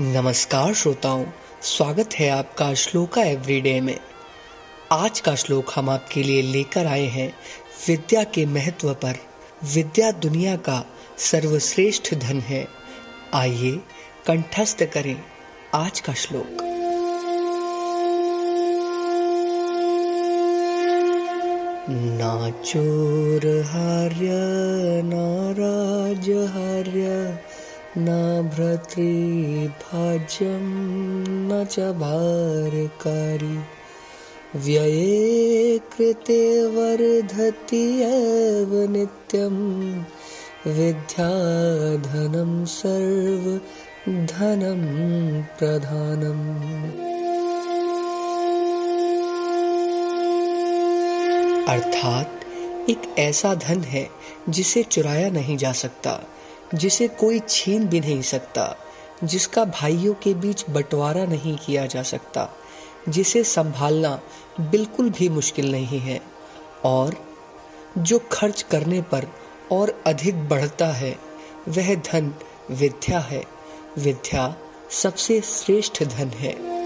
नमस्कार श्रोताओं, स्वागत है आपका श्लोका एवरीडे में। आज का श्लोक हम आपके लिए लेकर आए हैं विद्या के महत्व पर। विद्या दुनिया का सर्वश्रेष्ठ धन है। आइए कंठस्थ करें आज का श्लोक। ना चोर हार्य, ना राजहार्य न भ्रतृभाज्यं न च भारकारी। व्यये कृते वर्धति एव नित्यं। विद्याधनं सर्वधनं प्रधानम् अर्थात एक ऐसा धन है जिसे चुराया नहीं जा सकता। जिसे कोई छीन भी नहीं सकता, जिसका भाइयों के बीच बंटवारा नहीं किया जा सकता, जिसे संभालना बिल्कुल भी मुश्किल नहीं है। और जो खर्च करने पर और अधिक बढ़ता है, वह धन विद्या है। विद्या सबसे श्रेष्ठ धन है।